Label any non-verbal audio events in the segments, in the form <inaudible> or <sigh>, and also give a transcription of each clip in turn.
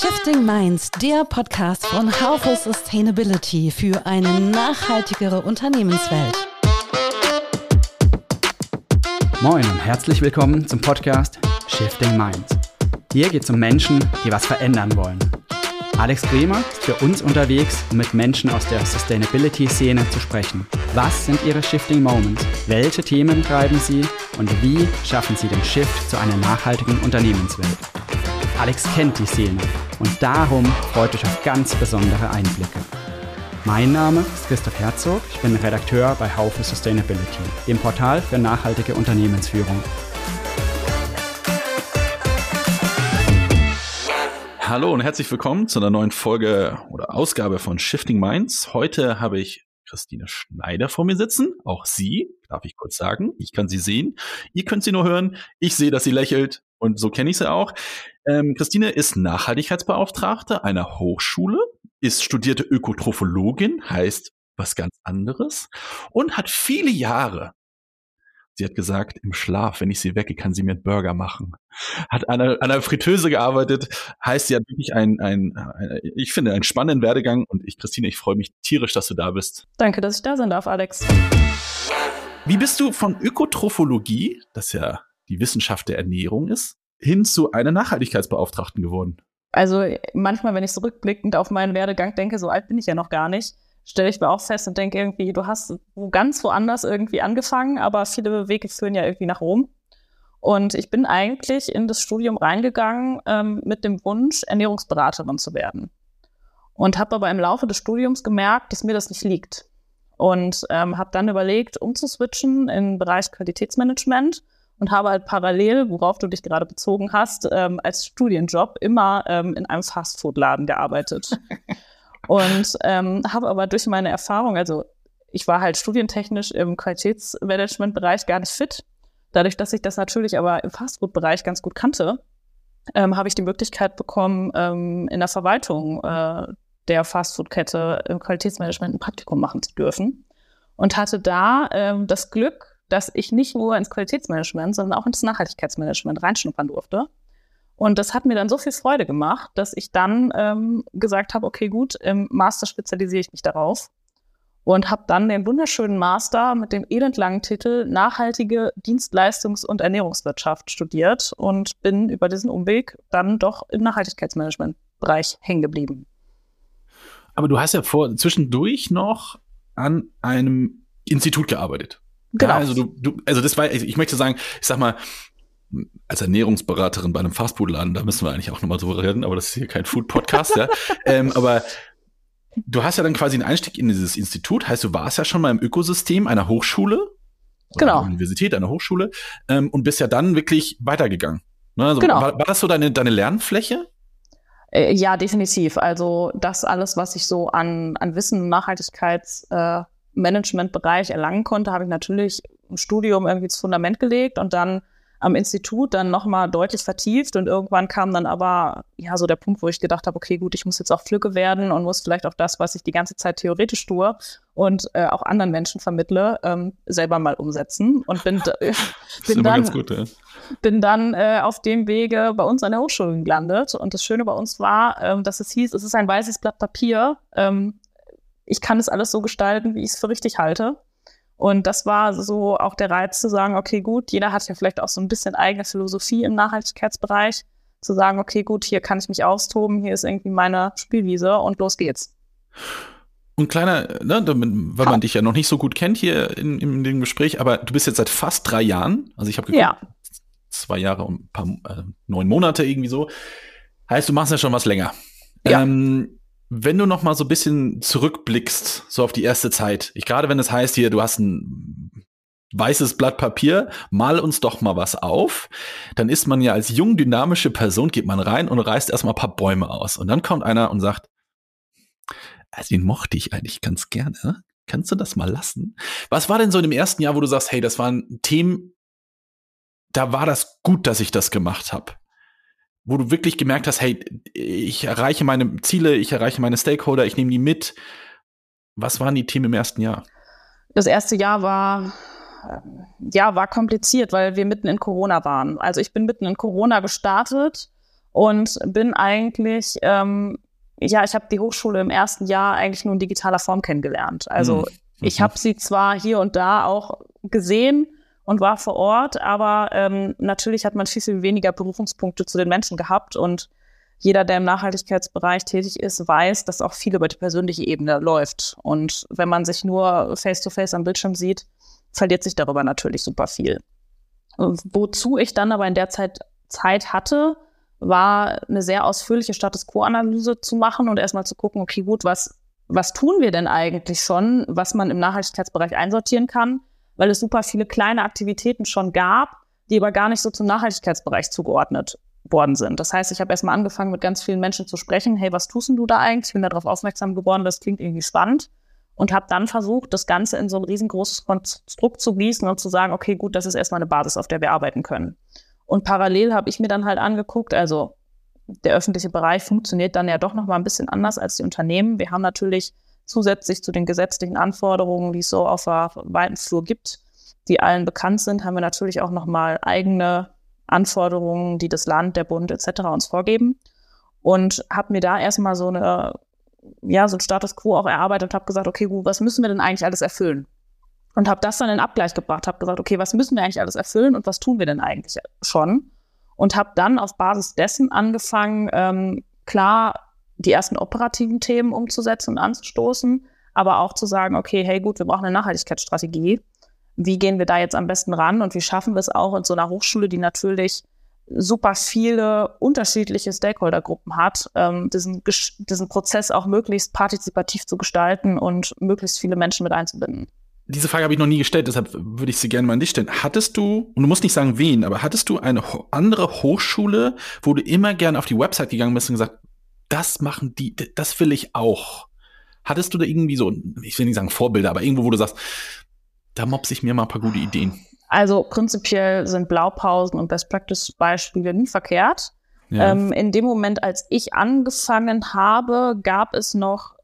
Shifting Minds, der Podcast von Haufe Sustainability für eine nachhaltigere Unternehmenswelt. Moin und herzlich willkommen zum Podcast Shifting Minds. Hier geht es um Menschen, die was verändern wollen. Alex Bremer ist für uns unterwegs, um mit Menschen aus der Sustainability-Szene zu sprechen. Was sind ihre Shifting Moments? Welche Themen treiben sie? Und wie schaffen sie den Shift zu einer nachhaltigen Unternehmenswelt? Alex kennt die Szene und darum freut euch auf ganz besondere Einblicke. Mein Name ist Christoph Herzog, ich bin Redakteur bei Haufe Sustainability, dem Portal für nachhaltige Unternehmensführung. Hallo und herzlich willkommen zu einer neuen Folge oder Ausgabe von Shifting Minds. Heute habe ich Christine Schneider vor mir sitzen. Auch sie, darf ich kurz sagen. Ich kann sie sehen. Ihr könnt sie nur hören. Ich sehe, dass sie lächelt und so kenne ich sie auch. Ähm, Christine ist Nachhaltigkeitsbeauftragte einer Hochschule, ist studierte Ökotrophologin, heißt was ganz anderes und hat viele Jahre Sie hat gesagt, im Schlaf, wenn ich sie wecke, kann sie mir einen Burger machen. Hat an einer, an einer Fritteuse gearbeitet, heißt, sie hat wirklich ein, ein, ein, ich finde, einen spannenden Werdegang. Und ich, Christine, ich freue mich tierisch, dass du da bist. Danke, dass ich da sein darf, Alex. Wie bist du von Ökotrophologie, das ja die Wissenschaft der Ernährung ist, hin zu einer Nachhaltigkeitsbeauftragten geworden? Also manchmal, wenn ich zurückblickend auf meinen Werdegang denke, so alt bin ich ja noch gar nicht stelle ich mir auch fest und denke irgendwie, du hast ganz woanders irgendwie angefangen, aber viele Wege führen ja irgendwie nach Rom. Und ich bin eigentlich in das Studium reingegangen ähm, mit dem Wunsch, Ernährungsberaterin zu werden. Und habe aber im Laufe des Studiums gemerkt, dass mir das nicht liegt. Und ähm, habe dann überlegt, umzuswitchen in den Bereich Qualitätsmanagement und habe halt parallel, worauf du dich gerade bezogen hast, ähm, als Studienjob immer ähm, in einem Fastfood-Laden gearbeitet. <laughs> Und ähm, habe aber durch meine Erfahrung, also ich war halt studientechnisch im Qualitätsmanagement-Bereich gar nicht fit. Dadurch, dass ich das natürlich aber im Fastfood-Bereich ganz gut kannte, ähm, habe ich die Möglichkeit bekommen, ähm, in der Verwaltung äh, der Fastfood-Kette im Qualitätsmanagement ein Praktikum machen zu dürfen. Und hatte da ähm, das Glück, dass ich nicht nur ins Qualitätsmanagement, sondern auch ins Nachhaltigkeitsmanagement reinschnuppern durfte. Und das hat mir dann so viel Freude gemacht, dass ich dann ähm, gesagt habe, okay, gut, im Master spezialisiere ich mich darauf und habe dann den wunderschönen Master mit dem elendlangen Titel Nachhaltige Dienstleistungs- und Ernährungswirtschaft studiert und bin über diesen Umweg dann doch im Nachhaltigkeitsmanagement-Bereich hängen geblieben. Aber du hast ja vor zwischendurch noch an einem Institut gearbeitet. Genau. Ja, also du, du, also das war, ich möchte sagen, ich sag mal, als Ernährungsberaterin bei einem Fastfood-Laden, da müssen wir eigentlich auch nochmal so reden, aber das ist hier kein Food-Podcast, ja. <laughs> Ähm, aber du hast ja dann quasi einen Einstieg in dieses Institut, heißt, du warst ja schon mal im Ökosystem einer Hochschule, genau. einer Universität, einer Hochschule, ähm, und bist ja dann wirklich weitergegangen. Ne? Also genau. war, war das so deine, deine Lernfläche? Äh, ja, definitiv. Also das alles, was ich so an, an Wissen, Nachhaltigkeitsmanagementbereich äh, erlangen konnte, habe ich natürlich im Studium irgendwie ins Fundament gelegt und dann am Institut dann nochmal deutlich vertieft und irgendwann kam dann aber ja so der Punkt, wo ich gedacht habe, okay, gut, ich muss jetzt auch Flügge werden und muss vielleicht auch das, was ich die ganze Zeit theoretisch tue und äh, auch anderen Menschen vermittle, ähm, selber mal umsetzen und bin, <laughs> <laughs> bin dann, gut, ja. bin dann äh, auf dem Wege bei uns an der Hochschule gelandet und das Schöne bei uns war, ähm, dass es hieß, es ist ein weißes Blatt Papier, ähm, ich kann es alles so gestalten, wie ich es für richtig halte. Und das war so auch der Reiz zu sagen, okay, gut, jeder hat ja vielleicht auch so ein bisschen eigene Philosophie im Nachhaltigkeitsbereich, zu sagen, okay, gut, hier kann ich mich austoben, hier ist irgendwie meine Spielwiese und los geht's. Und kleiner, ne, weil man dich ja noch nicht so gut kennt hier in, in dem Gespräch, aber du bist jetzt seit fast drei Jahren, also ich habe geguckt, ja. zwei Jahre und ein paar, äh, neun Monate irgendwie so. Heißt, du machst ja schon was länger. Ja. Ähm, wenn du noch mal so ein bisschen zurückblickst, so auf die erste Zeit, ich gerade wenn es heißt hier, du hast ein weißes Blatt Papier, mal uns doch mal was auf, dann ist man ja als jung dynamische Person, geht man rein und reißt erstmal ein paar Bäume aus. Und dann kommt einer und sagt, also den mochte ich eigentlich ganz gerne. Kannst du das mal lassen? Was war denn so in dem ersten Jahr, wo du sagst, hey, das waren Themen, da war das gut, dass ich das gemacht habe? Wo du wirklich gemerkt hast, hey, ich erreiche meine Ziele, ich erreiche meine Stakeholder, ich nehme die mit. Was waren die Themen im ersten Jahr? Das erste Jahr war ja, war kompliziert, weil wir mitten in Corona waren. Also ich bin mitten in Corona gestartet und bin eigentlich, ähm, ja, ich habe die Hochschule im ersten Jahr eigentlich nur in digitaler Form kennengelernt. Also mhm. ich habe sie zwar hier und da auch gesehen und war vor Ort, aber ähm, natürlich hat man viel, viel weniger Berührungspunkte zu den Menschen gehabt und jeder, der im Nachhaltigkeitsbereich tätig ist, weiß, dass auch viel über die persönliche Ebene läuft. Und wenn man sich nur face-to-face -face am Bildschirm sieht, verliert sich darüber natürlich super viel. Wozu ich dann aber in der Zeit Zeit hatte, war eine sehr ausführliche Status Quo-Analyse zu machen und erstmal zu gucken, okay, gut, was, was tun wir denn eigentlich schon, was man im Nachhaltigkeitsbereich einsortieren kann, weil es super viele kleine Aktivitäten schon gab, die aber gar nicht so zum Nachhaltigkeitsbereich zugeordnet worden sind. Das heißt, ich habe erstmal angefangen, mit ganz vielen Menschen zu sprechen. Hey, was tust denn du da eigentlich? Ich bin darauf aufmerksam geworden, das klingt irgendwie spannend. Und habe dann versucht, das Ganze in so ein riesengroßes Konstrukt zu gießen und zu sagen, okay, gut, das ist erstmal eine Basis, auf der wir arbeiten können. Und parallel habe ich mir dann halt angeguckt, also der öffentliche Bereich funktioniert dann ja doch noch mal ein bisschen anders als die Unternehmen. Wir haben natürlich zusätzlich zu den gesetzlichen Anforderungen, die es so auf der weiten Flur gibt, die allen bekannt sind, haben wir natürlich auch noch mal eigene Anforderungen, die das Land, der Bund etc. uns vorgeben. Und habe mir da erstmal so eine, ja, so ein Status quo auch erarbeitet und habe gesagt, okay, gut, was müssen wir denn eigentlich alles erfüllen? Und habe das dann in Abgleich gebracht, habe gesagt, okay, was müssen wir eigentlich alles erfüllen und was tun wir denn eigentlich schon? Und habe dann auf Basis dessen angefangen, ähm, klar, die ersten operativen Themen umzusetzen und anzustoßen, aber auch zu sagen, okay, hey gut, wir brauchen eine Nachhaltigkeitsstrategie wie gehen wir da jetzt am besten ran und wie schaffen wir es auch in so einer Hochschule, die natürlich super viele unterschiedliche Stakeholdergruppen hat, ähm, diesen, diesen Prozess auch möglichst partizipativ zu gestalten und möglichst viele Menschen mit einzubinden. Diese Frage habe ich noch nie gestellt, deshalb würde ich sie gerne mal an dich stellen. Hattest du, und du musst nicht sagen wen, aber hattest du eine andere Hochschule, wo du immer gerne auf die Website gegangen bist und gesagt, das machen die, das will ich auch. Hattest du da irgendwie so, ich will nicht sagen Vorbilder, aber irgendwo, wo du sagst, da mobse ich mir mal ein paar gute Ideen. Also prinzipiell sind Blaupausen und Best-Practice-Beispiele nie verkehrt. Ja. Ähm, in dem Moment, als ich angefangen habe, gab es noch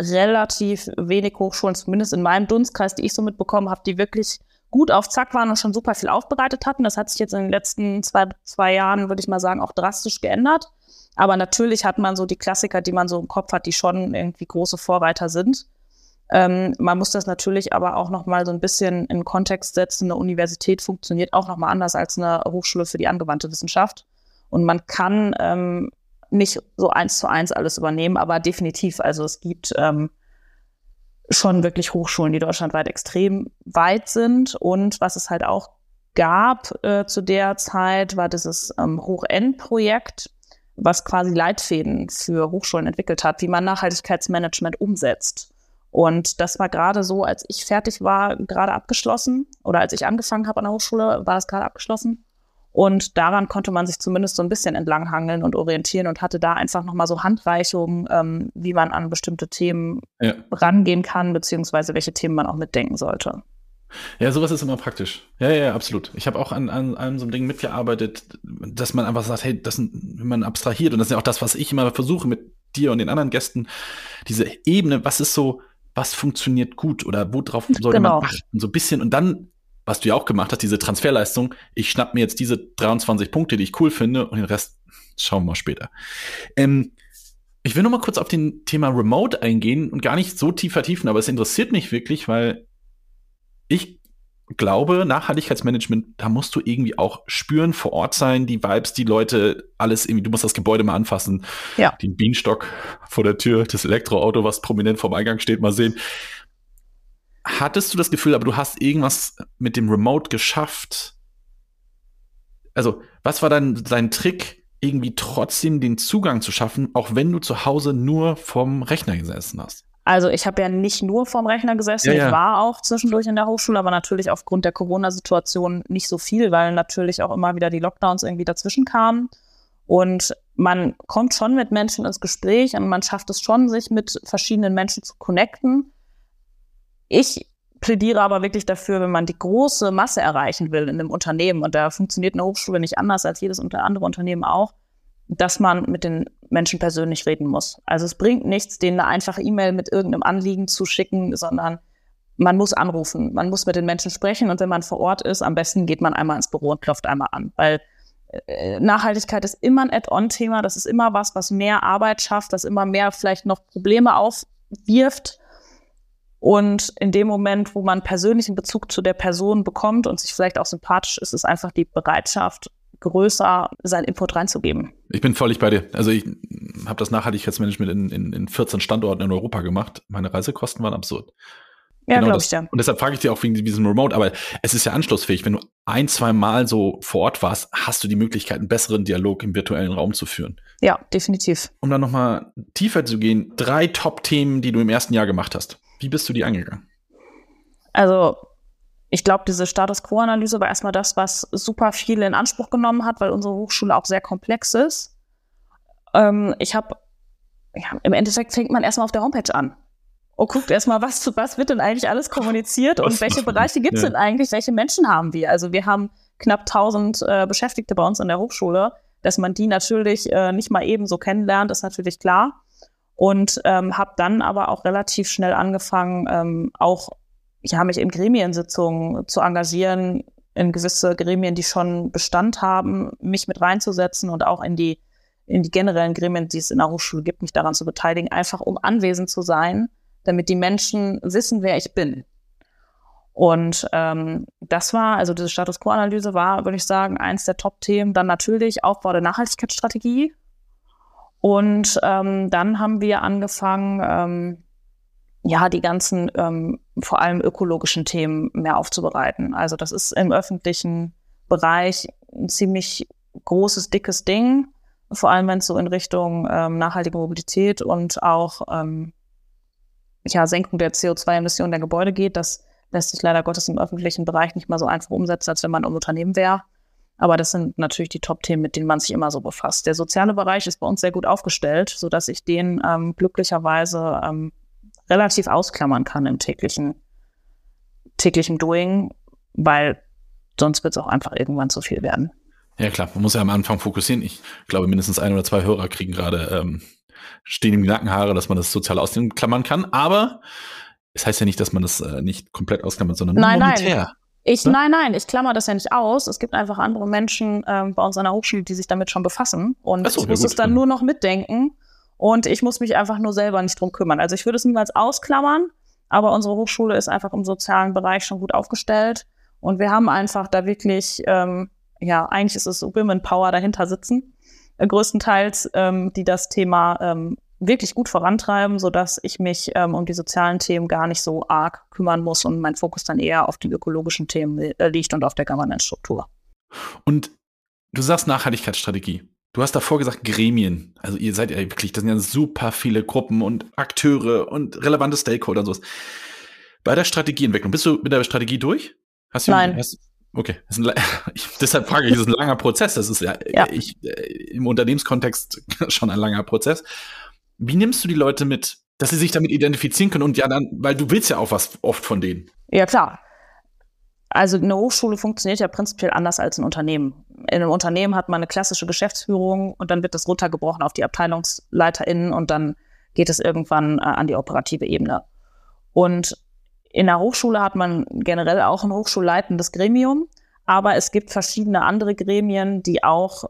relativ wenig Hochschulen, zumindest in meinem Dunstkreis, die ich so mitbekommen habe, die wirklich gut auf Zack waren und schon super viel aufbereitet hatten. Das hat sich jetzt in den letzten zwei, zwei Jahren, würde ich mal sagen, auch drastisch geändert. Aber natürlich hat man so die Klassiker, die man so im Kopf hat, die schon irgendwie große Vorreiter sind. Ähm, man muss das natürlich aber auch noch mal so ein bisschen in Kontext setzen. Eine Universität funktioniert auch noch mal anders als eine Hochschule für die angewandte Wissenschaft. Und man kann ähm, nicht so eins zu eins alles übernehmen, aber definitiv. Also es gibt ähm, schon wirklich Hochschulen, die deutschlandweit extrem weit sind. Und was es halt auch gab äh, zu der Zeit, war dieses ähm, Hoch-End-Projekt, was quasi Leitfäden für Hochschulen entwickelt hat, wie man Nachhaltigkeitsmanagement umsetzt. Und das war gerade so, als ich fertig war, gerade abgeschlossen. Oder als ich angefangen habe an der Hochschule, war es gerade abgeschlossen. Und daran konnte man sich zumindest so ein bisschen entlanghangeln und orientieren und hatte da einfach nochmal so Handreichungen, ähm, wie man an bestimmte Themen ja. rangehen kann, beziehungsweise welche Themen man auch mitdenken sollte. Ja, sowas ist immer praktisch. Ja, ja, absolut. Ich habe auch an, an einem so einem Ding mitgearbeitet, dass man einfach sagt, hey, das, wenn man abstrahiert, und das ist ja auch das, was ich immer versuche mit dir und den anderen Gästen, diese Ebene, was ist so, was funktioniert gut oder worauf sollte genau. man achten, so ein bisschen und dann, was du ja auch gemacht hast, diese Transferleistung, ich schnapp mir jetzt diese 23 Punkte, die ich cool finde und den Rest schauen wir mal später. Ähm, ich will noch mal kurz auf den Thema Remote eingehen und gar nicht so tief vertiefen, aber es interessiert mich wirklich, weil ich glaube, Nachhaltigkeitsmanagement, da musst du irgendwie auch spüren, vor Ort sein, die Vibes, die Leute, alles irgendwie, du musst das Gebäude mal anfassen, ja. den Bienenstock vor der Tür, das Elektroauto, was prominent vorm Eingang steht, mal sehen. Hattest du das Gefühl, aber du hast irgendwas mit dem Remote geschafft? Also, was war dann dein Trick, irgendwie trotzdem den Zugang zu schaffen, auch wenn du zu Hause nur vom Rechner gesessen hast? Also ich habe ja nicht nur vorm Rechner gesessen, ja, ja. ich war auch zwischendurch in der Hochschule, aber natürlich aufgrund der Corona-Situation nicht so viel, weil natürlich auch immer wieder die Lockdowns irgendwie dazwischen kamen. Und man kommt schon mit Menschen ins Gespräch und man schafft es schon, sich mit verschiedenen Menschen zu connecten. Ich plädiere aber wirklich dafür, wenn man die große Masse erreichen will in einem Unternehmen, und da funktioniert eine Hochschule nicht anders als jedes andere Unternehmen auch, dass man mit den Menschen persönlich reden muss. Also es bringt nichts, denen eine einfache E-Mail mit irgendeinem Anliegen zu schicken, sondern man muss anrufen, man muss mit den Menschen sprechen und wenn man vor Ort ist, am besten geht man einmal ins Büro und klopft einmal an, weil äh, Nachhaltigkeit ist immer ein Add-on-Thema, das ist immer was, was mehr Arbeit schafft, das immer mehr vielleicht noch Probleme aufwirft. Und in dem Moment, wo man persönlichen Bezug zu der Person bekommt und sich vielleicht auch sympathisch ist, ist einfach die Bereitschaft größer, seinen Input reinzugeben. Ich bin völlig bei dir. Also ich habe das Nachhaltigkeitsmanagement in, in, in 14 Standorten in Europa gemacht. Meine Reisekosten waren absurd. Ja, genau glaube ich ja. Und deshalb frage ich dir auch wegen diesem Remote, aber es ist ja anschlussfähig. Wenn du ein, zwei Mal so vor Ort warst, hast du die Möglichkeit, einen besseren Dialog im virtuellen Raum zu führen. Ja, definitiv. Um dann nochmal tiefer zu gehen, drei Top-Themen, die du im ersten Jahr gemacht hast. Wie bist du die angegangen? Also, ich glaube, diese Status Quo-Analyse war erstmal das, was super viel in Anspruch genommen hat, weil unsere Hochschule auch sehr komplex ist. Ähm, ich habe, ja, im Endeffekt fängt man erstmal auf der Homepage an und guckt erstmal, was, was wird denn eigentlich alles kommuniziert und welche Bereiche gibt es ja. denn eigentlich, welche Menschen haben wir? Also wir haben knapp 1000 äh, Beschäftigte bei uns in der Hochschule. Dass man die natürlich äh, nicht mal eben so kennenlernt, ist natürlich klar. Und ähm, habe dann aber auch relativ schnell angefangen, ähm, auch ja, mich in Gremiensitzungen zu engagieren, in gewisse Gremien, die schon Bestand haben, mich mit reinzusetzen und auch in die, in die generellen Gremien, die es in der Hochschule gibt, mich daran zu beteiligen, einfach um anwesend zu sein damit die Menschen wissen, wer ich bin. Und ähm, das war, also diese Status Quo-Analyse war, würde ich sagen, eins der Top-Themen. Dann natürlich Aufbau der Nachhaltigkeitsstrategie. Und ähm, dann haben wir angefangen, ähm, ja, die ganzen ähm, vor allem ökologischen Themen mehr aufzubereiten. Also das ist im öffentlichen Bereich ein ziemlich großes, dickes Ding, vor allem wenn es so in Richtung ähm, nachhaltige Mobilität und auch ähm, ja, Senkung der CO2-Emissionen der Gebäude geht. Das lässt sich leider Gottes im öffentlichen Bereich nicht mal so einfach umsetzen, als wenn man ein Unternehmen wäre. Aber das sind natürlich die Top-Themen, mit denen man sich immer so befasst. Der soziale Bereich ist bei uns sehr gut aufgestellt, sodass ich den ähm, glücklicherweise ähm, relativ ausklammern kann im täglichen, täglichen Doing, weil sonst wird es auch einfach irgendwann zu viel werden. Ja klar, man muss ja am Anfang fokussieren. Ich glaube, mindestens ein oder zwei Hörer kriegen gerade ähm, stehen die Nackenhaare, dass man das sozial ausklammern kann. Aber es heißt ja nicht, dass man das äh, nicht komplett ausklammert, sondern nein, nur. Nein. Ich, ne? Nein, nein, ich klammer das ja nicht aus. Es gibt einfach andere Menschen ähm, bei uns an der Hochschule, die sich damit schon befassen. Und so, ich muss ja es dann nur noch mitdenken. Und ich muss mich einfach nur selber nicht drum kümmern. Also ich würde es niemals ausklammern, aber unsere Hochschule ist einfach im sozialen Bereich schon gut aufgestellt. Und wir haben einfach da wirklich, ähm, ja, eigentlich ist es so Women Power dahinter sitzen äh, größtenteils, ähm, die das Thema ähm, wirklich gut vorantreiben, so dass ich mich ähm, um die sozialen Themen gar nicht so arg kümmern muss und mein Fokus dann eher auf den ökologischen Themen äh, liegt und auf der Governance-Struktur. Und du sagst Nachhaltigkeitsstrategie. Du hast davor gesagt Gremien. Also ihr seid ja wirklich, das sind ja super viele Gruppen und Akteure und relevante Stakeholder und sowas. Bei der Strategieentwicklung, bist du mit der Strategie durch? Hast du, Nein. Hast, Okay, ein, <laughs> ich, deshalb frage ich, das ist ein langer Prozess. Das ist ja, ja. Ich, äh, im Unternehmenskontext <laughs> schon ein langer Prozess. Wie nimmst du die Leute mit, dass sie sich damit identifizieren können und ja dann, weil du willst ja auch was oft von denen. Ja, klar. Also eine Hochschule funktioniert ja prinzipiell anders als ein Unternehmen. In einem Unternehmen hat man eine klassische Geschäftsführung und dann wird das runtergebrochen auf die AbteilungsleiterInnen und dann geht es irgendwann äh, an die operative Ebene. Und in der Hochschule hat man generell auch ein hochschulleitendes Gremium, aber es gibt verschiedene andere Gremien, die auch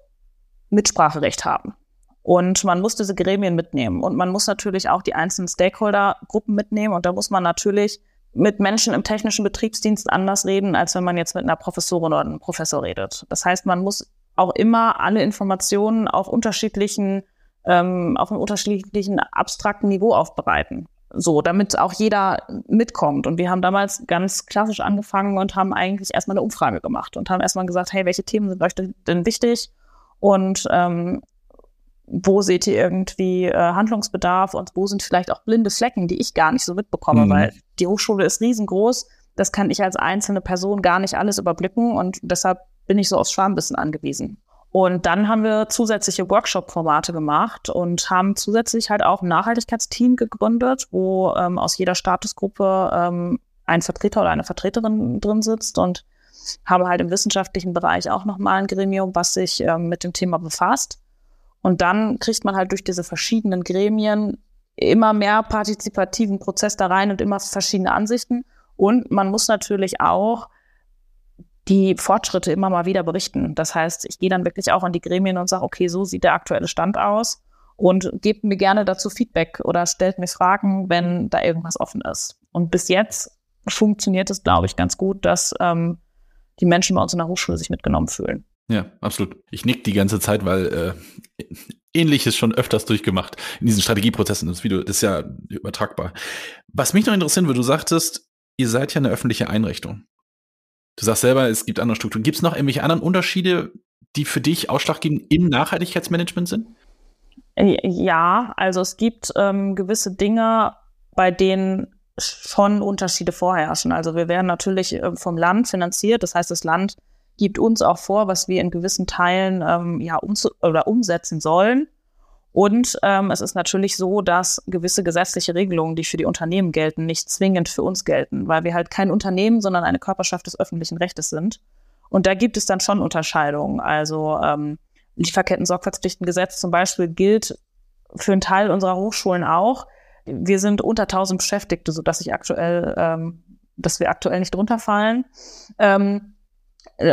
Mitspracherecht haben. Und man muss diese Gremien mitnehmen. Und man muss natürlich auch die einzelnen Stakeholder-Gruppen mitnehmen. Und da muss man natürlich mit Menschen im technischen Betriebsdienst anders reden, als wenn man jetzt mit einer Professorin oder einem Professor redet. Das heißt, man muss auch immer alle Informationen auf unterschiedlichen, ähm, auf einem unterschiedlichen abstrakten Niveau aufbereiten. So, damit auch jeder mitkommt. Und wir haben damals ganz klassisch angefangen und haben eigentlich erstmal eine Umfrage gemacht und haben erstmal gesagt, hey, welche Themen sind euch denn wichtig? Und ähm, wo seht ihr irgendwie äh, Handlungsbedarf und wo sind vielleicht auch blinde Flecken, die ich gar nicht so mitbekomme, mhm. weil die Hochschule ist riesengroß. Das kann ich als einzelne Person gar nicht alles überblicken und deshalb bin ich so aufs Schwarmbissen angewiesen. Und dann haben wir zusätzliche Workshop-Formate gemacht und haben zusätzlich halt auch ein Nachhaltigkeitsteam gegründet, wo ähm, aus jeder Statusgruppe ähm, ein Vertreter oder eine Vertreterin drin sitzt und haben halt im wissenschaftlichen Bereich auch nochmal ein Gremium, was sich ähm, mit dem Thema befasst. Und dann kriegt man halt durch diese verschiedenen Gremien immer mehr partizipativen Prozess da rein und immer verschiedene Ansichten. Und man muss natürlich auch die Fortschritte immer mal wieder berichten. Das heißt, ich gehe dann wirklich auch an die Gremien und sage, okay, so sieht der aktuelle Stand aus und gebt mir gerne dazu Feedback oder stellt mir Fragen, wenn da irgendwas offen ist. Und bis jetzt funktioniert es, glaube ich, ganz gut, dass ähm, die Menschen bei uns in der Hochschule sich mitgenommen fühlen. Ja, absolut. Ich nick die ganze Zeit, weil äh, Ähnliches schon öfters durchgemacht in diesen Strategieprozessen. Das Video das ist ja übertragbar. Was mich noch interessieren würde, du sagtest, ihr seid ja eine öffentliche Einrichtung. Du sagst selber, es gibt andere Strukturen. Gibt es noch irgendwelche anderen Unterschiede, die für dich ausschlaggebend im Nachhaltigkeitsmanagement sind? Ja, also es gibt ähm, gewisse Dinge, bei denen schon Unterschiede vorherrschen. Also wir werden natürlich äh, vom Land finanziert. Das heißt, das Land gibt uns auch vor, was wir in gewissen Teilen ähm, ja oder umsetzen sollen. Und ähm, es ist natürlich so, dass gewisse gesetzliche Regelungen, die für die Unternehmen gelten, nicht zwingend für uns gelten, weil wir halt kein Unternehmen, sondern eine Körperschaft des öffentlichen Rechtes sind. Und da gibt es dann schon Unterscheidungen. Also ähm, Lieferketten-Sorgfaltspflichtengesetz zum Beispiel gilt für einen Teil unserer Hochschulen auch. Wir sind unter 1000 Beschäftigte, so dass ich aktuell, ähm, dass wir aktuell nicht drunter fallen. Ähm, äh,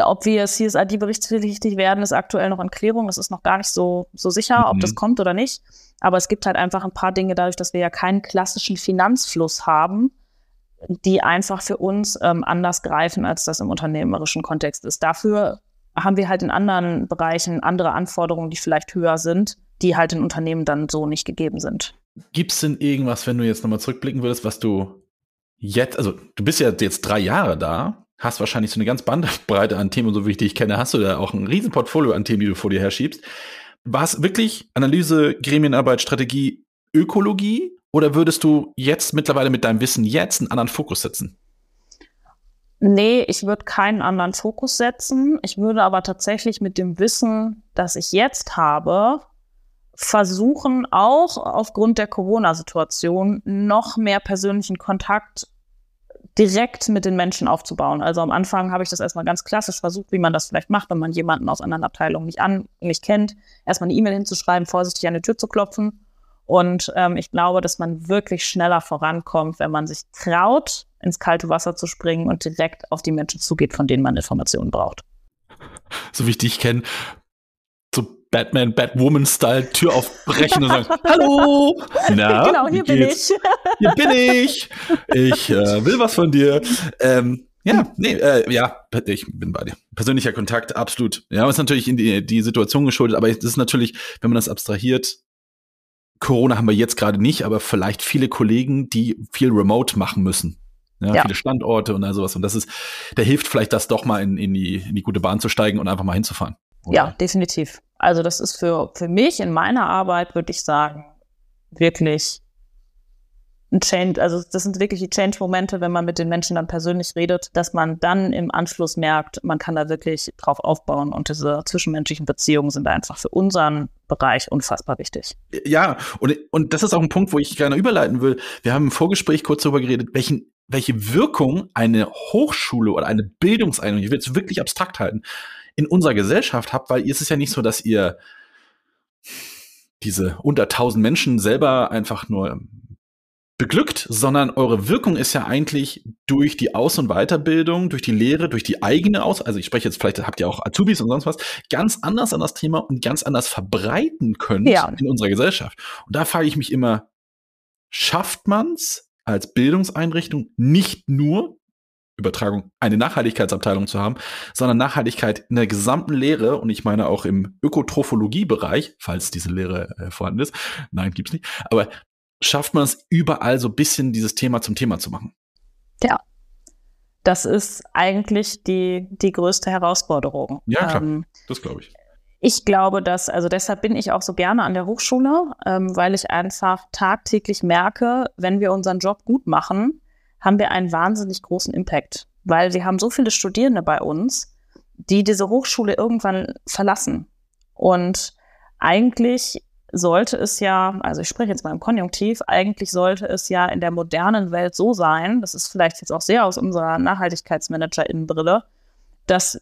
ob wir CSID-berichtspflichtig werden, ist aktuell noch in Klärung. Das ist noch gar nicht so, so sicher, ob mhm. das kommt oder nicht. Aber es gibt halt einfach ein paar Dinge, dadurch, dass wir ja keinen klassischen Finanzfluss haben, die einfach für uns ähm, anders greifen, als das im unternehmerischen Kontext ist. Dafür haben wir halt in anderen Bereichen andere Anforderungen, die vielleicht höher sind, die halt in Unternehmen dann so nicht gegeben sind. Gibt es denn irgendwas, wenn du jetzt nochmal zurückblicken würdest, was du jetzt, also du bist ja jetzt drei Jahre da, hast wahrscheinlich so eine ganz Bandbreite an Themen, so wie ich dich kenne, hast du da auch ein Riesenportfolio an Themen, die du vor dir herschiebst. War es wirklich Analyse, Gremienarbeit, Strategie, Ökologie? Oder würdest du jetzt mittlerweile mit deinem Wissen jetzt einen anderen Fokus setzen? Nee, ich würde keinen anderen Fokus setzen. Ich würde aber tatsächlich mit dem Wissen, das ich jetzt habe, versuchen, auch aufgrund der Corona-Situation noch mehr persönlichen Kontakt direkt mit den Menschen aufzubauen. Also am Anfang habe ich das erstmal ganz klassisch versucht, wie man das vielleicht macht, wenn man jemanden aus anderen Abteilungen nicht an, nicht kennt, erstmal eine E-Mail hinzuschreiben, vorsichtig an die Tür zu klopfen. Und ähm, ich glaube, dass man wirklich schneller vorankommt, wenn man sich traut, ins kalte Wasser zu springen und direkt auf die Menschen zugeht, von denen man Informationen braucht. So wie ich dich kenne, Batman, Batwoman-Style Tür aufbrechen und sagen, <laughs> hallo! Na, <laughs> genau, hier bin ich. Hier bin ich. Ich äh, will was von dir. Ähm, ja, nee, äh, ja, ich bin bei dir. Persönlicher Kontakt, absolut. Ja, ist natürlich in die, die Situation geschuldet, aber es ist natürlich, wenn man das abstrahiert, Corona haben wir jetzt gerade nicht, aber vielleicht viele Kollegen, die viel remote machen müssen. Ja, ja. viele Standorte und all sowas. Und das ist, da hilft vielleicht das doch mal in, in, die, in die gute Bahn zu steigen und einfach mal hinzufahren. Oder? Ja, definitiv. Also das ist für, für mich in meiner Arbeit, würde ich sagen, wirklich ein Change, also das sind wirklich die Change-Momente, wenn man mit den Menschen dann persönlich redet, dass man dann im Anschluss merkt, man kann da wirklich drauf aufbauen und diese zwischenmenschlichen Beziehungen sind einfach für unseren Bereich unfassbar wichtig. Ja, und, und das ist auch ein Punkt, wo ich gerne überleiten will. Wir haben im Vorgespräch kurz darüber geredet, welchen, welche Wirkung eine Hochschule oder eine Bildungseinrichtung, ich will es wirklich abstrakt halten, in unserer Gesellschaft habt, weil es ist ja nicht so, dass ihr diese unter 1000 Menschen selber einfach nur beglückt, sondern eure Wirkung ist ja eigentlich durch die Aus- und Weiterbildung, durch die Lehre, durch die eigene Aus, also ich spreche jetzt, vielleicht habt ihr auch Azubis und sonst was, ganz anders an das Thema und ganz anders verbreiten könnt ja. in unserer Gesellschaft. Und da frage ich mich immer, schafft man's als Bildungseinrichtung nicht nur Übertragung eine Nachhaltigkeitsabteilung zu haben, sondern Nachhaltigkeit in der gesamten Lehre und ich meine auch im Ökotrophologie-Bereich, falls diese Lehre äh, vorhanden ist. Nein, gibt's nicht. Aber schafft man es überall so ein bisschen dieses Thema zum Thema zu machen? Ja. Das ist eigentlich die, die größte Herausforderung. Ja, klar. Ähm, das glaube ich. Ich glaube, dass, also deshalb bin ich auch so gerne an der Hochschule, ähm, weil ich einfach tagtäglich merke, wenn wir unseren Job gut machen, haben wir einen wahnsinnig großen Impact, weil wir haben so viele Studierende bei uns, die diese Hochschule irgendwann verlassen. Und eigentlich sollte es ja, also ich spreche jetzt mal im Konjunktiv, eigentlich sollte es ja in der modernen Welt so sein, das ist vielleicht jetzt auch sehr aus unserer Nachhaltigkeitsmanager-Innenbrille, dass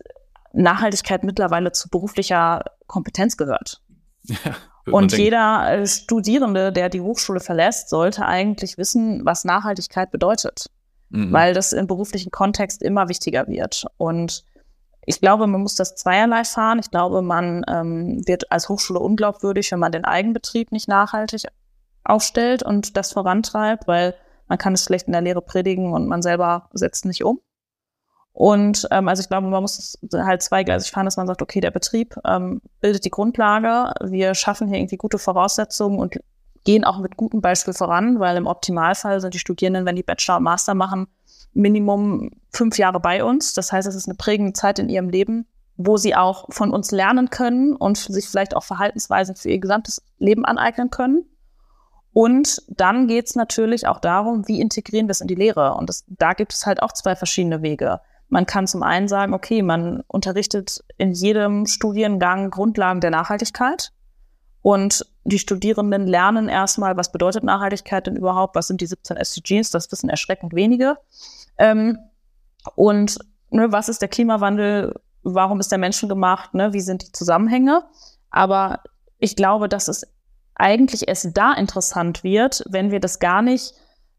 Nachhaltigkeit mittlerweile zu beruflicher Kompetenz gehört. Ja. Und jeder äh, Studierende, der die Hochschule verlässt, sollte eigentlich wissen, was Nachhaltigkeit bedeutet, mhm. weil das im beruflichen Kontext immer wichtiger wird. Und Ich glaube, man muss das zweierlei fahren. Ich glaube, man ähm, wird als Hochschule unglaubwürdig, wenn man den Eigenbetrieb nicht nachhaltig aufstellt und das vorantreibt, weil man kann es schlecht in der Lehre predigen und man selber setzt nicht um. Und ähm, also ich glaube, man muss halt zweigleisig fahren, dass man sagt, okay, der Betrieb ähm, bildet die Grundlage, wir schaffen hier irgendwie gute Voraussetzungen und gehen auch mit gutem Beispiel voran, weil im Optimalfall sind die Studierenden, wenn die Bachelor und Master machen, Minimum fünf Jahre bei uns. Das heißt, es ist eine prägende Zeit in ihrem Leben, wo sie auch von uns lernen können und sich vielleicht auch Verhaltensweisen für ihr gesamtes Leben aneignen können. Und dann geht es natürlich auch darum, wie integrieren wir es in die Lehre. Und das, da gibt es halt auch zwei verschiedene Wege. Man kann zum einen sagen, okay, man unterrichtet in jedem Studiengang Grundlagen der Nachhaltigkeit. Und die Studierenden lernen erstmal, was bedeutet Nachhaltigkeit denn überhaupt? Was sind die 17 SDGs? Das wissen erschreckend wenige. Ähm, und ne, was ist der Klimawandel? Warum ist der Menschen gemacht? Ne? Wie sind die Zusammenhänge? Aber ich glaube, dass es eigentlich erst da interessant wird, wenn wir das gar nicht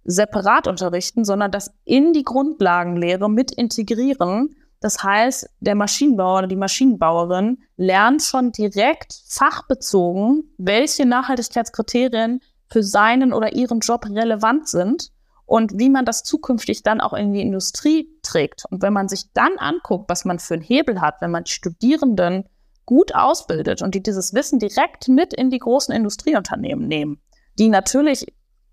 separat unterrichten, sondern das in die Grundlagenlehre mit integrieren. Das heißt, der Maschinenbauer oder die Maschinenbauerin lernt schon direkt fachbezogen, welche Nachhaltigkeitskriterien für seinen oder ihren Job relevant sind und wie man das zukünftig dann auch in die Industrie trägt. Und wenn man sich dann anguckt, was man für einen Hebel hat, wenn man die Studierenden gut ausbildet und die dieses Wissen direkt mit in die großen Industrieunternehmen nehmen, die natürlich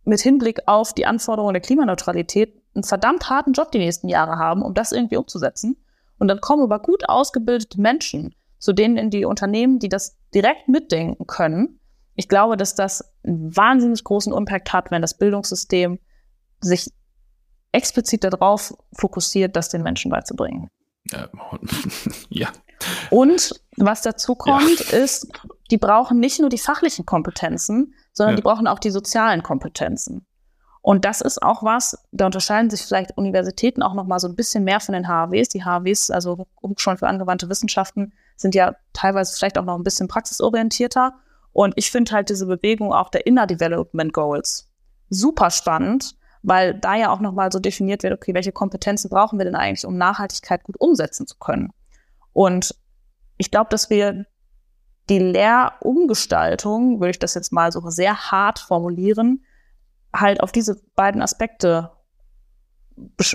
mit Hinblick auf die Anforderungen der Klimaneutralität einen verdammt harten Job die nächsten Jahre haben, um das irgendwie umzusetzen. Und dann kommen aber gut ausgebildete Menschen zu denen in die Unternehmen, die das direkt mitdenken können. Ich glaube, dass das einen wahnsinnig großen Impact hat, wenn das Bildungssystem sich explizit darauf fokussiert, das den Menschen beizubringen. ja. <laughs> Und was dazu kommt, ja. ist, die brauchen nicht nur die fachlichen Kompetenzen, sondern ja. die brauchen auch die sozialen Kompetenzen. Und das ist auch was, da unterscheiden sich vielleicht Universitäten auch noch mal so ein bisschen mehr von den HAWs. Die HAWs, also Hochschulen für angewandte Wissenschaften, sind ja teilweise vielleicht auch noch ein bisschen praxisorientierter. Und ich finde halt diese Bewegung auch der Inner Development Goals super spannend, weil da ja auch nochmal so definiert wird, okay, welche Kompetenzen brauchen wir denn eigentlich, um Nachhaltigkeit gut umsetzen zu können? Und ich glaube, dass wir die Lehrumgestaltung, würde ich das jetzt mal so sehr hart formulieren, halt auf diese beiden Aspekte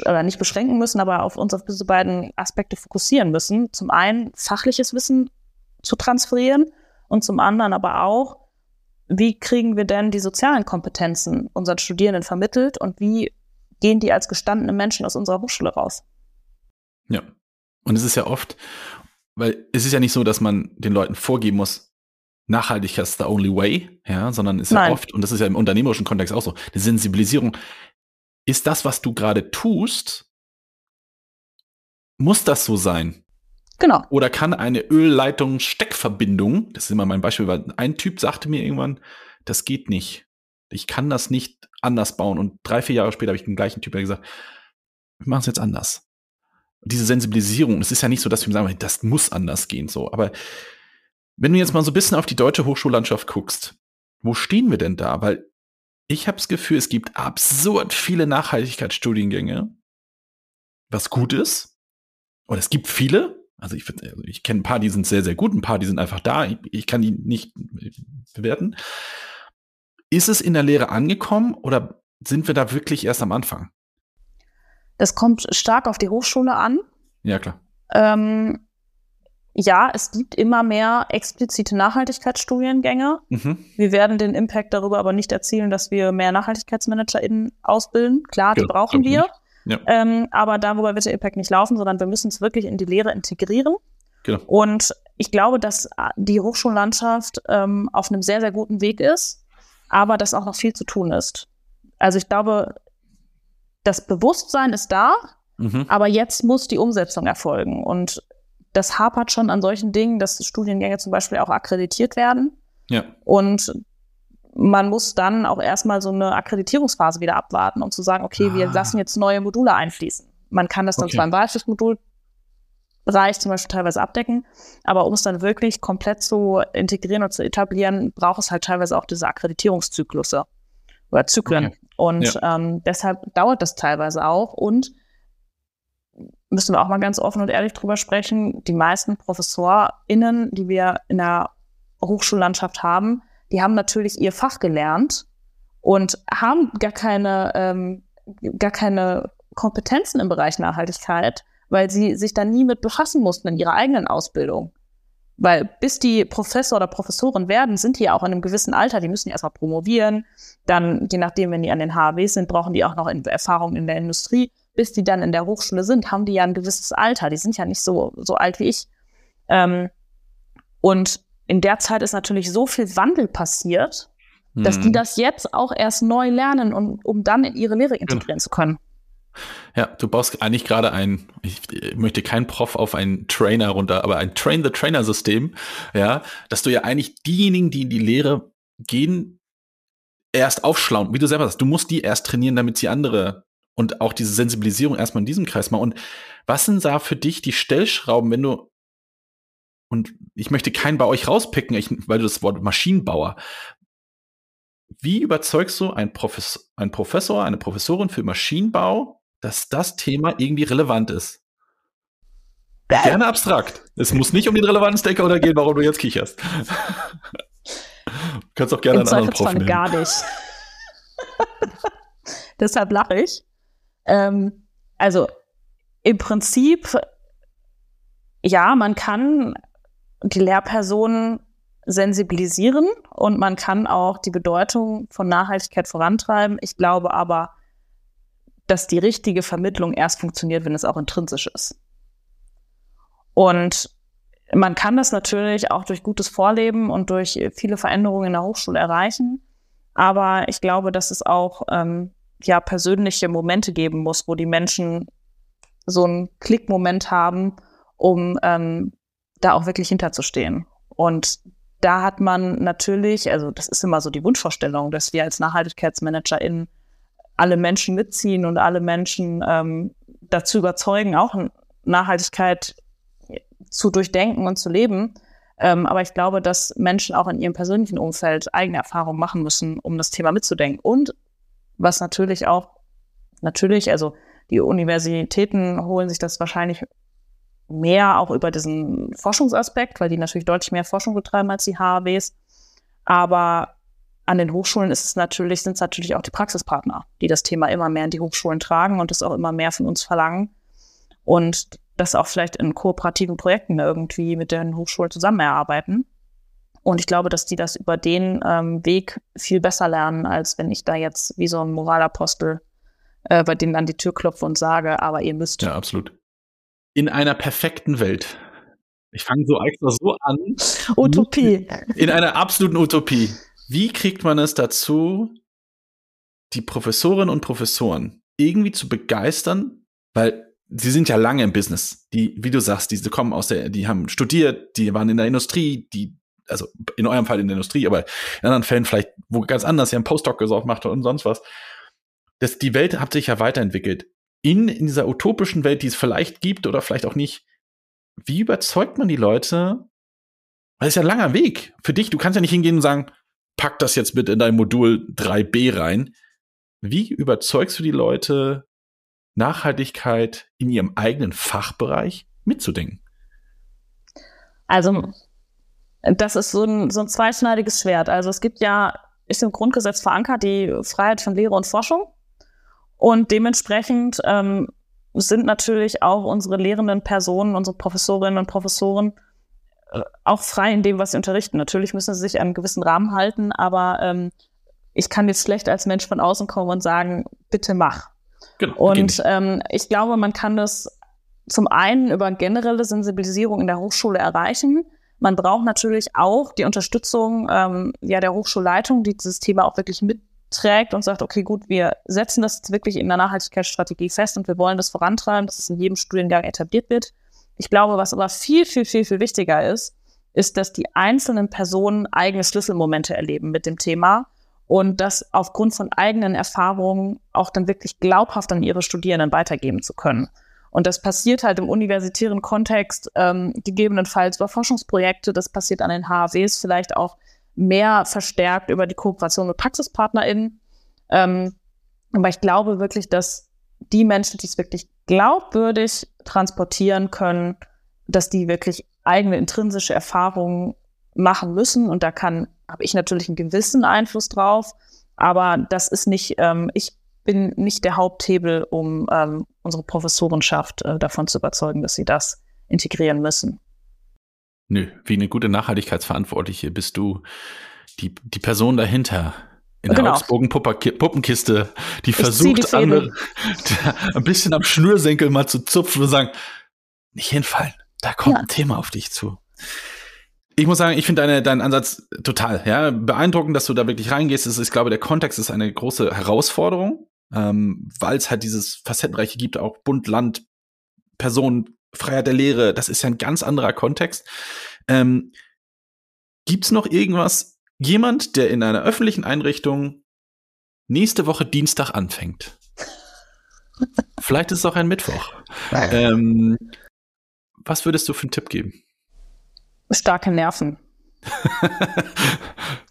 oder nicht beschränken müssen, aber auf uns auf diese beiden Aspekte fokussieren müssen. Zum einen fachliches Wissen zu transferieren und zum anderen aber auch wie kriegen wir denn die sozialen Kompetenzen unseren Studierenden vermittelt und wie gehen die als gestandene Menschen aus unserer Hochschule raus? Ja. Und es ist ja oft, weil es ist ja nicht so, dass man den Leuten vorgeben muss, Nachhaltigkeit ist the only way, ja, sondern es ist Nein. ja oft, und das ist ja im unternehmerischen Kontext auch so, die Sensibilisierung. Ist das, was du gerade tust, muss das so sein? Genau. Oder kann eine Ölleitung-Steckverbindung, das ist immer mein Beispiel, weil ein Typ sagte mir irgendwann, das geht nicht. Ich kann das nicht anders bauen. Und drei, vier Jahre später habe ich den gleichen Typ gesagt, wir machen es jetzt anders. Diese Sensibilisierung, es ist ja nicht so, dass wir sagen, das muss anders gehen, so. Aber wenn du jetzt mal so ein bisschen auf die deutsche Hochschullandschaft guckst, wo stehen wir denn da? Weil ich habe das Gefühl, es gibt absurd viele Nachhaltigkeitsstudiengänge, was gut ist. Und es gibt viele, also ich also ich kenne ein paar, die sind sehr, sehr gut, ein paar, die sind einfach da. Ich, ich kann die nicht bewerten. Ist es in der Lehre angekommen oder sind wir da wirklich erst am Anfang? Das kommt stark auf die Hochschule an. Ja, klar. Ähm, ja, es gibt immer mehr explizite Nachhaltigkeitsstudiengänge. Mhm. Wir werden den Impact darüber aber nicht erzielen, dass wir mehr NachhaltigkeitsmanagerInnen ausbilden. Klar, die ja, brauchen wir. Ja. Ähm, aber darüber wird der Impact nicht laufen, sondern wir müssen es wirklich in die Lehre integrieren. Genau. Und ich glaube, dass die Hochschullandschaft ähm, auf einem sehr, sehr guten Weg ist, aber dass auch noch viel zu tun ist. Also ich glaube, das Bewusstsein ist da, mhm. aber jetzt muss die Umsetzung erfolgen. Und das hapert schon an solchen Dingen, dass Studiengänge zum Beispiel auch akkreditiert werden. Ja. Und man muss dann auch erstmal so eine Akkreditierungsphase wieder abwarten, um zu sagen, okay, ah. wir lassen jetzt neue Module einfließen. Man kann das dann okay. zwar im Wahlpflichtmodulbereich zum Beispiel teilweise abdecken, aber um es dann wirklich komplett zu integrieren und zu etablieren, braucht es halt teilweise auch diese Akkreditierungszyklusse oder Zyklen. Okay. Und ja. ähm, deshalb dauert das teilweise auch. Und müssen wir auch mal ganz offen und ehrlich drüber sprechen, die meisten ProfessorInnen, die wir in der Hochschullandschaft haben, die haben natürlich ihr Fach gelernt und haben gar keine, ähm, gar keine Kompetenzen im Bereich Nachhaltigkeit, weil sie sich da nie mit befassen mussten in ihrer eigenen Ausbildung. Weil bis die Professor oder Professorin werden, sind die ja auch in einem gewissen Alter. Die müssen ja erstmal promovieren. Dann, je nachdem, wenn die an den HAWs sind, brauchen die auch noch Erfahrung in der Industrie. Bis die dann in der Hochschule sind, haben die ja ein gewisses Alter. Die sind ja nicht so, so alt wie ich. Ähm, und in der Zeit ist natürlich so viel Wandel passiert, hm. dass die mhm. das jetzt auch erst neu lernen, um, um dann in ihre Lehre integrieren ja. zu können. Ja, du baust eigentlich gerade ein, ich möchte kein Prof auf einen Trainer runter, aber ein Train-the-Trainer-System, ja, dass du ja eigentlich diejenigen, die in die Lehre gehen, erst aufschlauen, wie du selber sagst, du musst die erst trainieren, damit sie andere und auch diese Sensibilisierung erstmal in diesem Kreis machen. Und was sind da für dich die Stellschrauben, wenn du und ich möchte keinen bei euch rauspicken, ich, weil du das Wort Maschinenbauer. Wie überzeugst du einen, Profes einen Professor, eine Professorin für Maschinenbau, dass das Thema irgendwie relevant ist. Gerne abstrakt. Es muss nicht um den relevanten Stakeholder gehen, warum du jetzt kicherst. <laughs> du kannst auch gerne Im einen anderen Prof nehmen. gar nicht. <laughs> Deshalb lache ich. Ähm, also im Prinzip, ja, man kann die Lehrpersonen sensibilisieren und man kann auch die Bedeutung von Nachhaltigkeit vorantreiben. Ich glaube aber, dass die richtige Vermittlung erst funktioniert, wenn es auch intrinsisch ist. Und man kann das natürlich auch durch gutes Vorleben und durch viele Veränderungen in der Hochschule erreichen. Aber ich glaube, dass es auch ähm, ja persönliche Momente geben muss, wo die Menschen so einen Klickmoment haben, um ähm, da auch wirklich hinterzustehen. Und da hat man natürlich, also das ist immer so die Wunschvorstellung, dass wir als NachhaltigkeitsmanagerInnen alle Menschen mitziehen und alle Menschen ähm, dazu überzeugen, auch Nachhaltigkeit zu durchdenken und zu leben. Ähm, aber ich glaube, dass Menschen auch in ihrem persönlichen Umfeld eigene Erfahrungen machen müssen, um das Thema mitzudenken. Und was natürlich auch, natürlich, also die Universitäten holen sich das wahrscheinlich mehr auch über diesen Forschungsaspekt, weil die natürlich deutlich mehr Forschung betreiben als die HAWs. Aber an den Hochschulen ist es natürlich, sind es natürlich auch die Praxispartner, die das Thema immer mehr in die Hochschulen tragen und das auch immer mehr von uns verlangen. Und das auch vielleicht in kooperativen Projekten irgendwie mit den Hochschulen zusammen erarbeiten. Und ich glaube, dass die das über den ähm, Weg viel besser lernen, als wenn ich da jetzt wie so ein Moralapostel äh, bei denen an die Tür klopfe und sage, aber ihr müsst. Ja, absolut. In einer perfekten Welt. Ich fange so extra so an. Utopie. In einer absoluten Utopie. Wie kriegt man es dazu, die Professorinnen und Professoren irgendwie zu begeistern? Weil sie sind ja lange im Business. Die, wie du sagst, die, die kommen aus der, die haben studiert, die waren in der Industrie, die, also in eurem Fall in der Industrie, aber in anderen Fällen vielleicht wo ganz anders, sie haben Postdoc gesorgt macht und sonst was. Das, die Welt hat sich ja weiterentwickelt. In, in dieser utopischen Welt, die es vielleicht gibt oder vielleicht auch nicht, wie überzeugt man die Leute? Das ist ja ein langer Weg für dich. Du kannst ja nicht hingehen und sagen, pack das jetzt mit in dein Modul 3b rein. Wie überzeugst du die Leute, Nachhaltigkeit in ihrem eigenen Fachbereich mitzudenken? Also, das ist so ein, so ein zweischneidiges Schwert. Also, es gibt ja, ist im Grundgesetz verankert, die Freiheit von Lehre und Forschung. Und dementsprechend ähm, sind natürlich auch unsere lehrenden Personen, unsere Professorinnen und Professoren auch frei in dem, was sie unterrichten. Natürlich müssen sie sich an einen gewissen Rahmen halten, aber ähm, ich kann jetzt schlecht als Mensch von außen kommen und sagen, bitte mach. Genau, und ähm, ich glaube, man kann das zum einen über generelle Sensibilisierung in der Hochschule erreichen. Man braucht natürlich auch die Unterstützung ähm, ja, der Hochschulleitung, die dieses Thema auch wirklich mitträgt und sagt, okay, gut, wir setzen das jetzt wirklich in der Nachhaltigkeitsstrategie fest und wir wollen das vorantreiben, dass es in jedem Studiengang etabliert wird. Ich glaube, was aber viel, viel, viel, viel wichtiger ist, ist, dass die einzelnen Personen eigene Schlüsselmomente erleben mit dem Thema und das aufgrund von eigenen Erfahrungen auch dann wirklich glaubhaft an ihre Studierenden weitergeben zu können. Und das passiert halt im universitären Kontext ähm, gegebenenfalls über Forschungsprojekte, das passiert an den HAWs vielleicht auch mehr verstärkt über die Kooperation mit PraxispartnerInnen. Ähm, aber ich glaube wirklich, dass die Menschen, die es wirklich glaubwürdig transportieren können, dass die wirklich eigene intrinsische Erfahrungen machen müssen. Und da kann, habe ich natürlich einen gewissen Einfluss drauf. Aber das ist nicht, ähm, ich bin nicht der Haupthebel, um ähm, unsere Professorenschaft äh, davon zu überzeugen, dass sie das integrieren müssen. Nö, wie eine gute Nachhaltigkeitsverantwortliche bist du die, die Person dahinter, in der genau. Augsburgen Puppenkiste, die ich versucht, die andere, <laughs> ein bisschen am Schnürsenkel mal zu zupfen und sagen, nicht hinfallen, da kommt ja. ein Thema auf dich zu. Ich muss sagen, ich finde deine, deinen Ansatz total ja, beeindruckend, dass du da wirklich reingehst. Ist, ich glaube, der Kontext ist eine große Herausforderung, ähm, weil es halt dieses Facettenreiche gibt, auch Bund, Land, Person, Freiheit der Lehre. Das ist ja ein ganz anderer Kontext. Ähm, Gibt noch irgendwas, jemand, der in einer öffentlichen Einrichtung nächste Woche Dienstag anfängt? <laughs> Vielleicht ist es auch ein Mittwoch. Ähm, was würdest du für einen Tipp geben? starke Nerven. <laughs>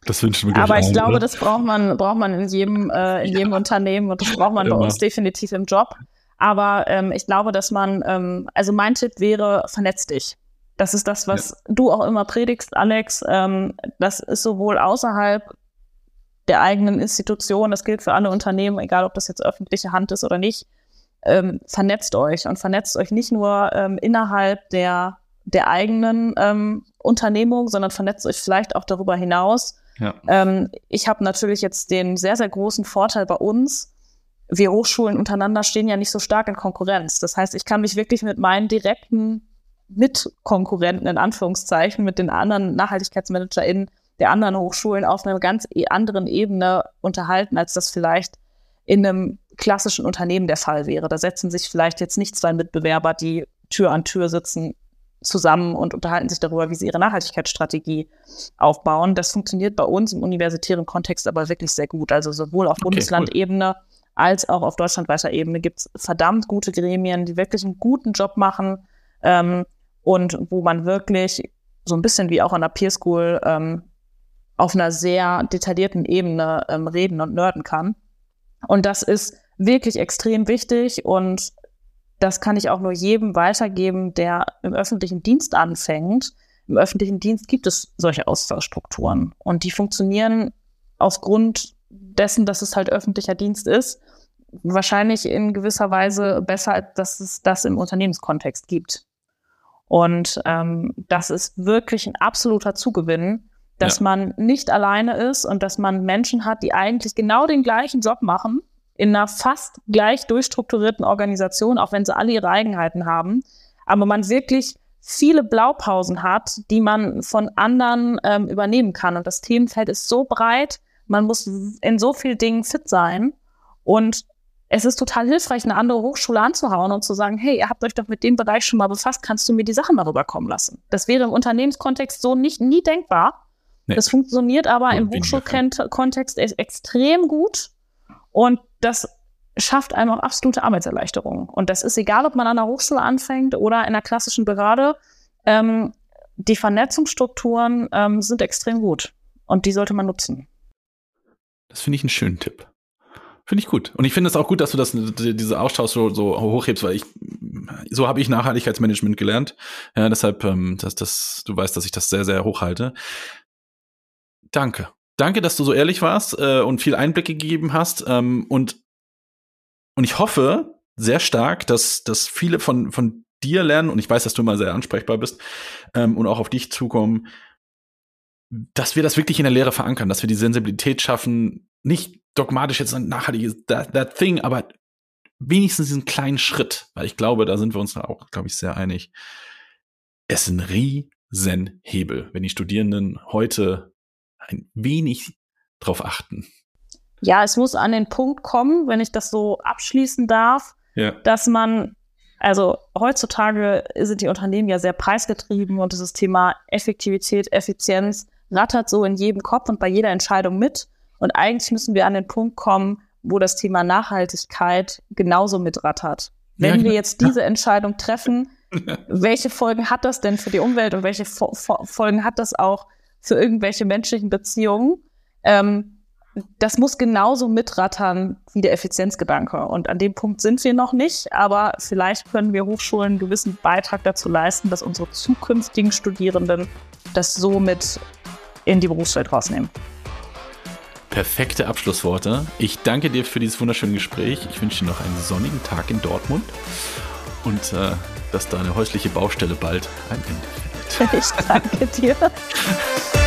das wünschen wir Aber ich allen, glaube, oder? das braucht man, braucht man in jedem, äh, in ja. jedem Unternehmen und das braucht man Immer. bei uns definitiv im Job. Aber ähm, ich glaube, dass man, ähm, also mein Tipp wäre, vernetz dich. Das ist das, was ja. du auch immer predigst, Alex. Ähm, das ist sowohl außerhalb der eigenen Institution, das gilt für alle Unternehmen, egal ob das jetzt öffentliche Hand ist oder nicht. Ähm, vernetzt euch und vernetzt euch nicht nur ähm, innerhalb der der eigenen ähm, Unternehmung, sondern vernetzt euch vielleicht auch darüber hinaus. Ja. Ähm, ich habe natürlich jetzt den sehr, sehr großen Vorteil bei uns. Wir Hochschulen untereinander stehen ja nicht so stark in Konkurrenz. Das heißt, ich kann mich wirklich mit meinen direkten Mitkonkurrenten in Anführungszeichen, mit den anderen NachhaltigkeitsmanagerInnen der anderen Hochschulen auf einer ganz e-, anderen Ebene unterhalten, als das vielleicht in einem klassischen Unternehmen der Fall wäre. Da setzen sich vielleicht jetzt nicht zwei Mitbewerber, die Tür an Tür sitzen, zusammen und unterhalten sich darüber, wie sie ihre Nachhaltigkeitsstrategie aufbauen. Das funktioniert bei uns im universitären Kontext aber wirklich sehr gut. Also sowohl auf okay, Bundeslandebene cool. als auch auf deutschlandweiter Ebene gibt es verdammt gute Gremien, die wirklich einen guten Job machen ähm, und wo man wirklich so ein bisschen wie auch an der Peer School ähm, auf einer sehr detaillierten Ebene ähm, reden und nörden kann. Und das ist wirklich extrem wichtig und das kann ich auch nur jedem weitergeben, der im öffentlichen Dienst anfängt. Im öffentlichen Dienst gibt es solche Austauschstrukturen und die funktionieren aufgrund dessen, dass es halt öffentlicher Dienst ist, wahrscheinlich in gewisser Weise besser, als dass es das im Unternehmenskontext gibt. Und ähm, das ist wirklich ein absoluter Zugewinn, dass ja. man nicht alleine ist und dass man Menschen hat, die eigentlich genau den gleichen Job machen, in einer fast gleich durchstrukturierten Organisation, auch wenn sie alle ihre Eigenheiten haben, aber man wirklich viele Blaupausen hat, die man von anderen ähm, übernehmen kann. Und das Themenfeld ist so breit, man muss in so vielen Dingen fit sein. Und es ist total hilfreich, eine andere Hochschule anzuhauen und zu sagen, hey, ihr habt euch doch mit dem Bereich schon mal befasst, kannst du mir die Sachen darüber kommen lassen? Das wäre im Unternehmenskontext so nicht nie denkbar. Nee. Das funktioniert aber im Hochschulkontext extrem gut. Und das schafft einem auch absolute Arbeitserleichterung. Und das ist egal, ob man an der Hochschule anfängt oder in einer klassischen Behörde. Ähm, die Vernetzungsstrukturen ähm, sind extrem gut und die sollte man nutzen. Das finde ich einen schönen Tipp. Finde ich gut. Und ich finde es auch gut, dass du das, diese Austausch so, so hochhebst, weil ich, so habe ich Nachhaltigkeitsmanagement gelernt. Ja, deshalb, ähm, dass das, du weißt, dass ich das sehr, sehr hochhalte. Danke. Danke, dass du so ehrlich warst äh, und viel Einblicke gegeben hast. Ähm, und, und ich hoffe sehr stark, dass, dass viele von, von dir lernen, und ich weiß, dass du immer sehr ansprechbar bist ähm, und auch auf dich zukommen, dass wir das wirklich in der Lehre verankern, dass wir die Sensibilität schaffen, nicht dogmatisch jetzt ein nachhaltiges that, that thing, aber wenigstens diesen kleinen Schritt, weil ich glaube, da sind wir uns auch, glaube ich, sehr einig. Es ist ein riesen Hebel, wenn die Studierenden heute ein wenig drauf achten. Ja, es muss an den Punkt kommen, wenn ich das so abschließen darf, ja. dass man, also heutzutage sind die Unternehmen ja sehr preisgetrieben und dieses Thema Effektivität, Effizienz rattert so in jedem Kopf und bei jeder Entscheidung mit. Und eigentlich müssen wir an den Punkt kommen, wo das Thema Nachhaltigkeit genauso mitrattert. Wenn ja, wir jetzt diese <laughs> Entscheidung treffen, <laughs> welche Folgen hat das denn für die Umwelt und welche Fo Folgen hat das auch für irgendwelche menschlichen Beziehungen. Ähm, das muss genauso mitrattern wie der Effizienzgedanke. Und an dem Punkt sind wir noch nicht, aber vielleicht können wir Hochschulen einen gewissen Beitrag dazu leisten, dass unsere zukünftigen Studierenden das so mit in die Berufswelt rausnehmen. Perfekte Abschlussworte. Ich danke dir für dieses wunderschöne Gespräch. Ich wünsche dir noch einen sonnigen Tag in Dortmund und äh, dass deine häusliche Baustelle bald ein Ende findet. Ich danke dir. <laughs>